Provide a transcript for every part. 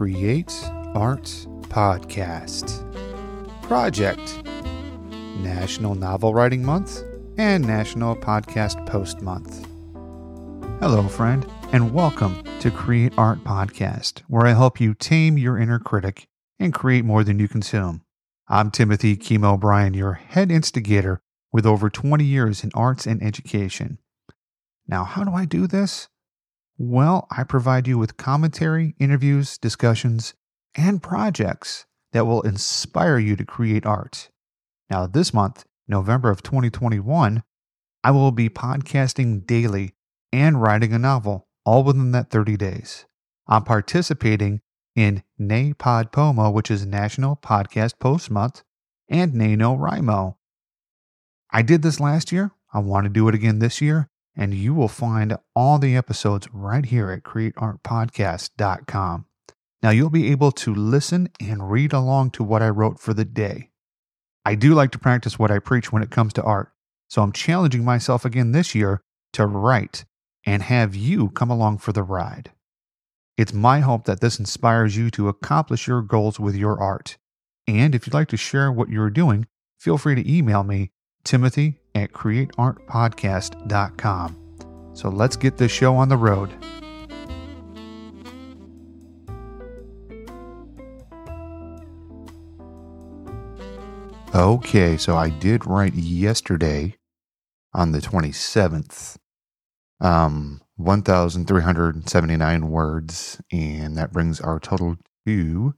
Create Art Podcast. Project National Novel Writing Month and National Podcast Post Month. Hello, friend, and welcome to Create Art Podcast, where I help you tame your inner critic and create more than you consume. I'm Timothy Kimo O'Brien, your head instigator with over 20 years in arts and education. Now, how do I do this? Well, I provide you with commentary, interviews, discussions, and projects that will inspire you to create art. Now, this month, November of 2021, I will be podcasting daily and writing a novel, all within that 30 days. I'm participating in NaPodPoMo, which is National Podcast Post Month, and NaNoWriMo. I did this last year. I want to do it again this year and you will find all the episodes right here at createartpodcast.com. Now, you'll be able to listen and read along to what I wrote for the day. I do like to practice what I preach when it comes to art, so I'm challenging myself again this year to write and have you come along for the ride. It's my hope that this inspires you to accomplish your goals with your art. And if you'd like to share what you're doing, feel free to email me, timothy at createartpodcast.com. So let's get this show on the road. Okay, so I did write yesterday on the 27th, um, 1,379 words, and that brings our total to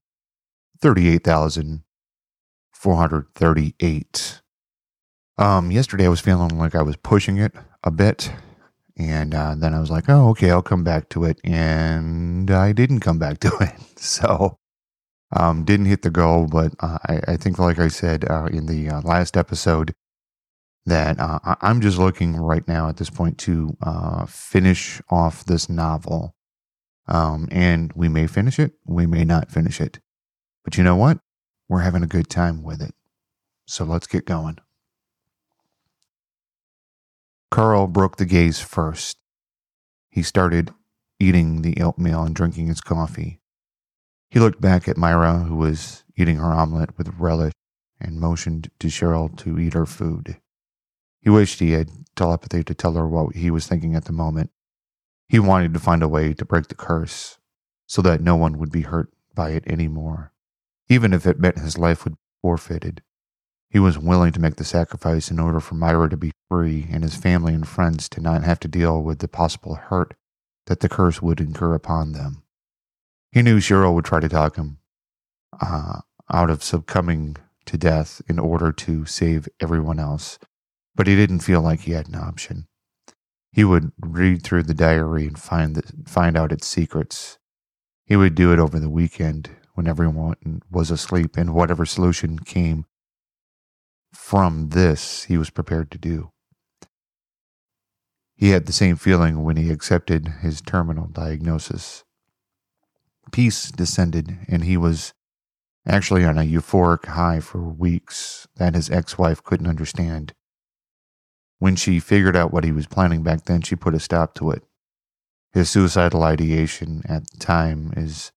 38,438. Um, yesterday I was feeling like I was pushing it a bit, and uh, then I was like, "Oh, okay, I'll come back to it," and I didn't come back to it. So, um, didn't hit the goal, but uh, I, I, think, like I said uh, in the uh, last episode, that uh, I'm just looking right now at this point to uh, finish off this novel. Um, and we may finish it, we may not finish it, but you know what? We're having a good time with it. So let's get going. Carl broke the gaze first. He started eating the oatmeal and drinking his coffee. He looked back at Myra, who was eating her omelet with relish, and motioned to Cheryl to eat her food. He wished he had telepathy to tell her what he was thinking at the moment. He wanted to find a way to break the curse so that no one would be hurt by it anymore, even if it meant his life would be forfeited. He was willing to make the sacrifice in order for Myra to be free and his family and friends to not have to deal with the possible hurt that the curse would incur upon them. He knew Cheryl would try to talk him uh, out of succumbing to death in order to save everyone else, but he didn't feel like he had an option. He would read through the diary and find, the, find out its secrets. He would do it over the weekend when everyone was asleep, and whatever solution came from this he was prepared to do. He had the same feeling when he accepted his terminal diagnosis. Peace descended, and he was actually on a euphoric high for weeks that his ex wife couldn't understand. When she figured out what he was planning back then, she put a stop to it. His suicidal ideation at the time is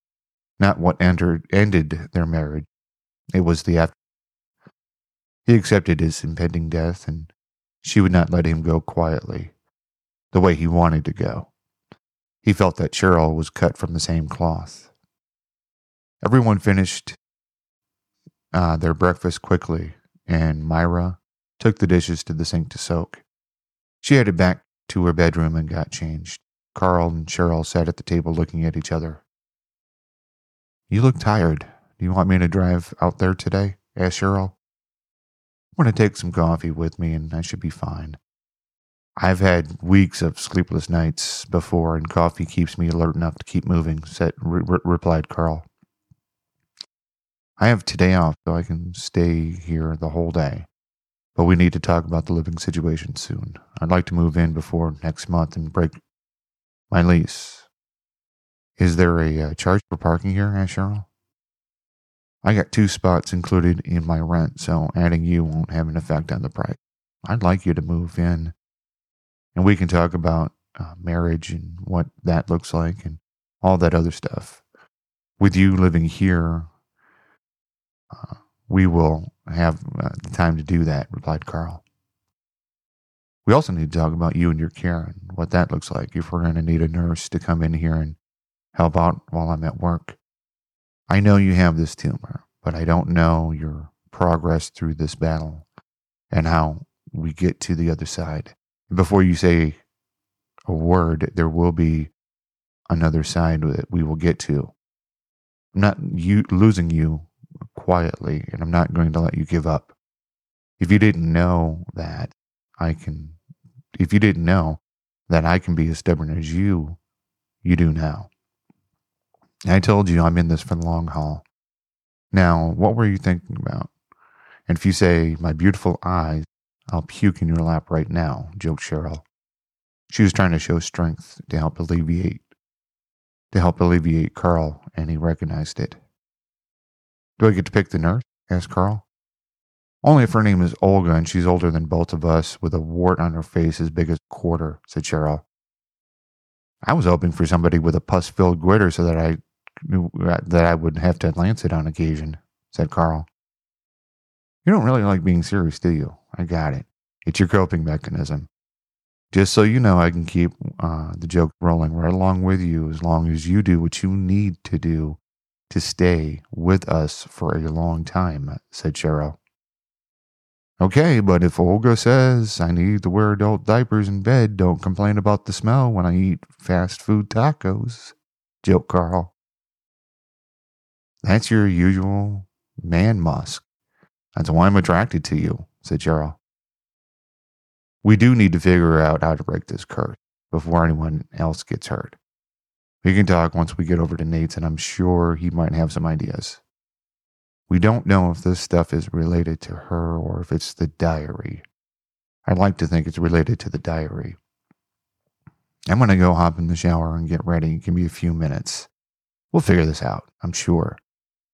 not what entered, ended their marriage, it was the he accepted his impending death, and she would not let him go quietly, the way he wanted to go. He felt that Cheryl was cut from the same cloth. Everyone finished uh, their breakfast quickly, and Myra took the dishes to the sink to soak. She headed back to her bedroom and got changed. Carl and Cheryl sat at the table looking at each other. You look tired. Do you want me to drive out there today? asked Cheryl. I'm going to take some coffee with me and I should be fine. I've had weeks of sleepless nights before, and coffee keeps me alert enough to keep moving, said, re- replied Carl. I have today off, so I can stay here the whole day. But we need to talk about the living situation soon. I'd like to move in before next month and break my lease. Is there a uh, charge for parking here? asked Cheryl. I got two spots included in my rent, so adding you won't have an effect on the price. I'd like you to move in, and we can talk about uh, marriage and what that looks like and all that other stuff. With you living here, uh, we will have uh, the time to do that, replied Carl. We also need to talk about you and your care and what that looks like if we're going to need a nurse to come in here and help out while I'm at work. I know you have this tumor, but I don't know your progress through this battle and how we get to the other side. Before you say a word, there will be another side that we will get to. I'm not you losing you quietly, and I'm not going to let you give up. If you didn't know that, I can. If you didn't know that I can be as stubborn as you, you do now. I told you I'm in this for the long haul. Now, what were you thinking about? And if you say, my beautiful eyes, I'll puke in your lap right now, joked Cheryl. She was trying to show strength to help alleviate to help alleviate Carl, and he recognized it. Do I get to pick the nurse? asked Carl. Only if her name is Olga and she's older than both of us, with a wart on her face as big as a quarter, said Cheryl. I was hoping for somebody with a pus filled glitter so that I that I would have to lance it on occasion, said Carl. You don't really like being serious, do you? I got it. It's your coping mechanism. Just so you know, I can keep uh, the joke rolling right along with you as long as you do what you need to do to stay with us for a long time, said Cheryl. Okay, but if Olga says I need to wear adult diapers in bed, don't complain about the smell when I eat fast food tacos, joked Carl. That's your usual man musk. That's why I'm attracted to you, said Cheryl. We do need to figure out how to break this curse before anyone else gets hurt. We can talk once we get over to Nate's, and I'm sure he might have some ideas. We don't know if this stuff is related to her or if it's the diary. I'd like to think it's related to the diary. I'm going to go hop in the shower and get ready. Give me a few minutes. We'll figure this out, I'm sure.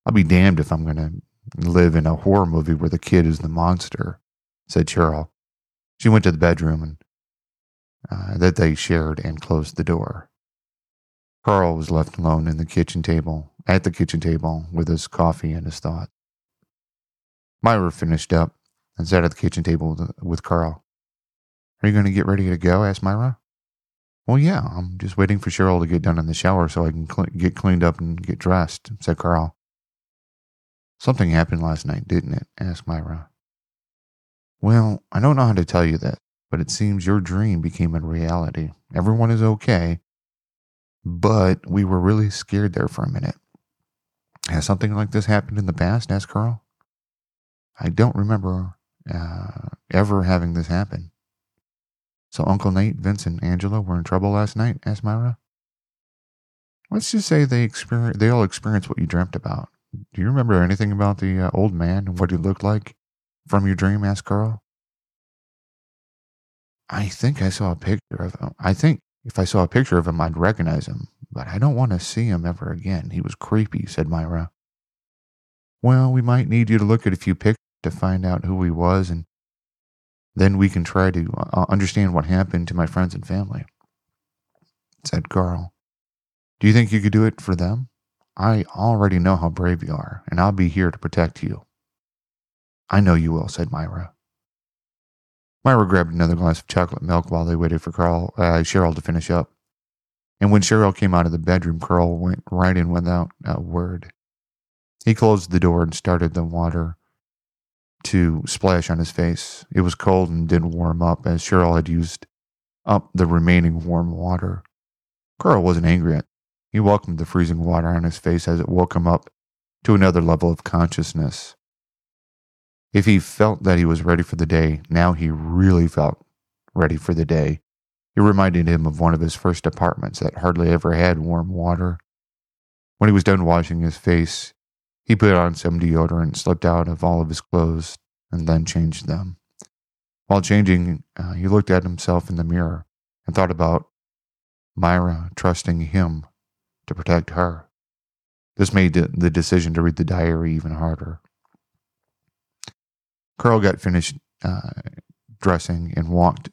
I'll be damned if I'm going to live in a horror movie where the kid is the monster, said Cheryl. She went to the bedroom and uh, that they shared and closed the door. Carl was left alone in the kitchen table, at the kitchen table, with his coffee and his thoughts. Myra finished up and sat at the kitchen table with, with Carl. Are you going to get ready to go? asked Myra. Well, yeah, I'm just waiting for Cheryl to get done in the shower so I can cl- get cleaned up and get dressed, said Carl. Something happened last night, didn't it? asked Myra. Well, I don't know how to tell you this, but it seems your dream became a reality. Everyone is okay, but we were really scared there for a minute. Has something like this happened in the past? asked Carl. I don't remember uh, ever having this happen. So Uncle Nate, Vince, and Angela were in trouble last night? asked Myra. Let's just say they experience, they all experienced what you dreamt about. Do you remember anything about the uh, old man and what he looked like from your dream? asked Carl. I think I saw a picture of him. I think if I saw a picture of him, I'd recognize him, but I don't want to see him ever again. He was creepy, said Myra. Well, we might need you to look at a few pictures to find out who he was, and then we can try to uh, understand what happened to my friends and family, said Carl. Do you think you could do it for them? I already know how brave you are, and I'll be here to protect you. I know you will, said Myra. Myra grabbed another glass of chocolate milk while they waited for Carl, uh, Cheryl to finish up. And when Cheryl came out of the bedroom, Carl went right in without a word. He closed the door and started the water to splash on his face. It was cold and didn't warm up as Cheryl had used up the remaining warm water. Carl wasn't angry at. He welcomed the freezing water on his face as it woke him up to another level of consciousness. If he felt that he was ready for the day, now he really felt ready for the day. It reminded him of one of his first apartments that hardly ever had warm water. When he was done washing his face, he put on some deodorant, slipped out of all of his clothes, and then changed them. While changing, uh, he looked at himself in the mirror and thought about Myra trusting him to protect her. This made the decision to read the diary even harder. Carl got finished uh, dressing and walked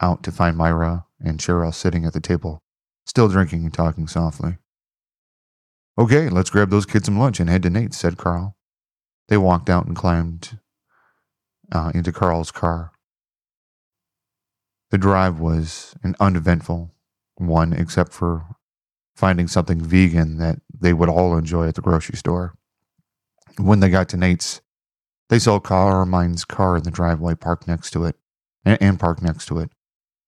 out to find Myra and Cheryl sitting at the table, still drinking and talking softly. Okay, let's grab those kids some lunch and head to Nate's, said Carl. They walked out and climbed uh, into Carl's car. The drive was an uneventful one, except for finding something vegan that they would all enjoy at the grocery store. When they got to Nate's, they saw Carmine's car in the driveway parked next to it and, and parked next to it.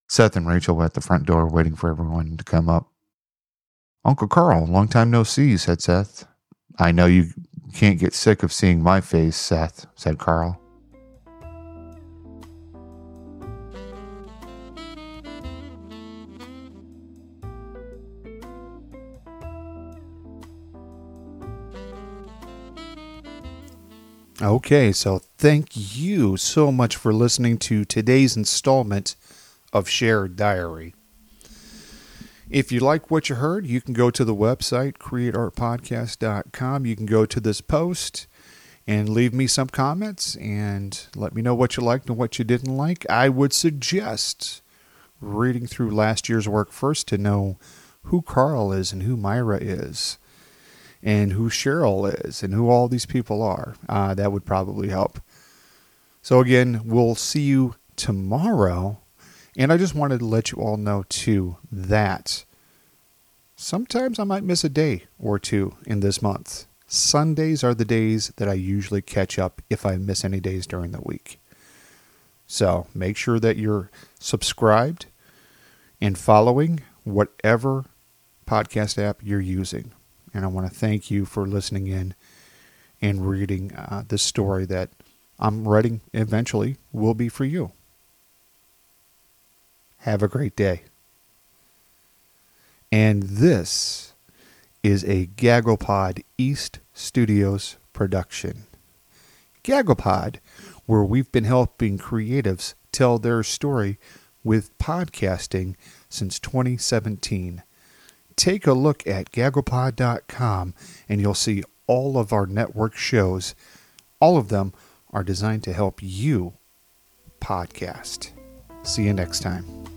Seth and Rachel were at the front door waiting for everyone to come up. Uncle Carl, long time no see, said Seth. I know you can't get sick of seeing my face, Seth, said Carl. Okay, so thank you so much for listening to today's installment of Shared Diary. If you like what you heard, you can go to the website, createartpodcast.com. You can go to this post and leave me some comments and let me know what you liked and what you didn't like. I would suggest reading through last year's work first to know who Carl is and who Myra is and who Cheryl is and who all these people are. Uh, that would probably help. So, again, we'll see you tomorrow. And I just wanted to let you all know, too, that sometimes I might miss a day or two in this month. Sundays are the days that I usually catch up if I miss any days during the week. So make sure that you're subscribed and following whatever podcast app you're using. And I want to thank you for listening in and reading uh, this story that I'm writing eventually will be for you. Have a great day. And this is a GagglePod East Studios production. GagglePod, where we've been helping creatives tell their story with podcasting since 2017 take a look at gagglepod.com and you'll see all of our network shows. All of them are designed to help you podcast. See you next time.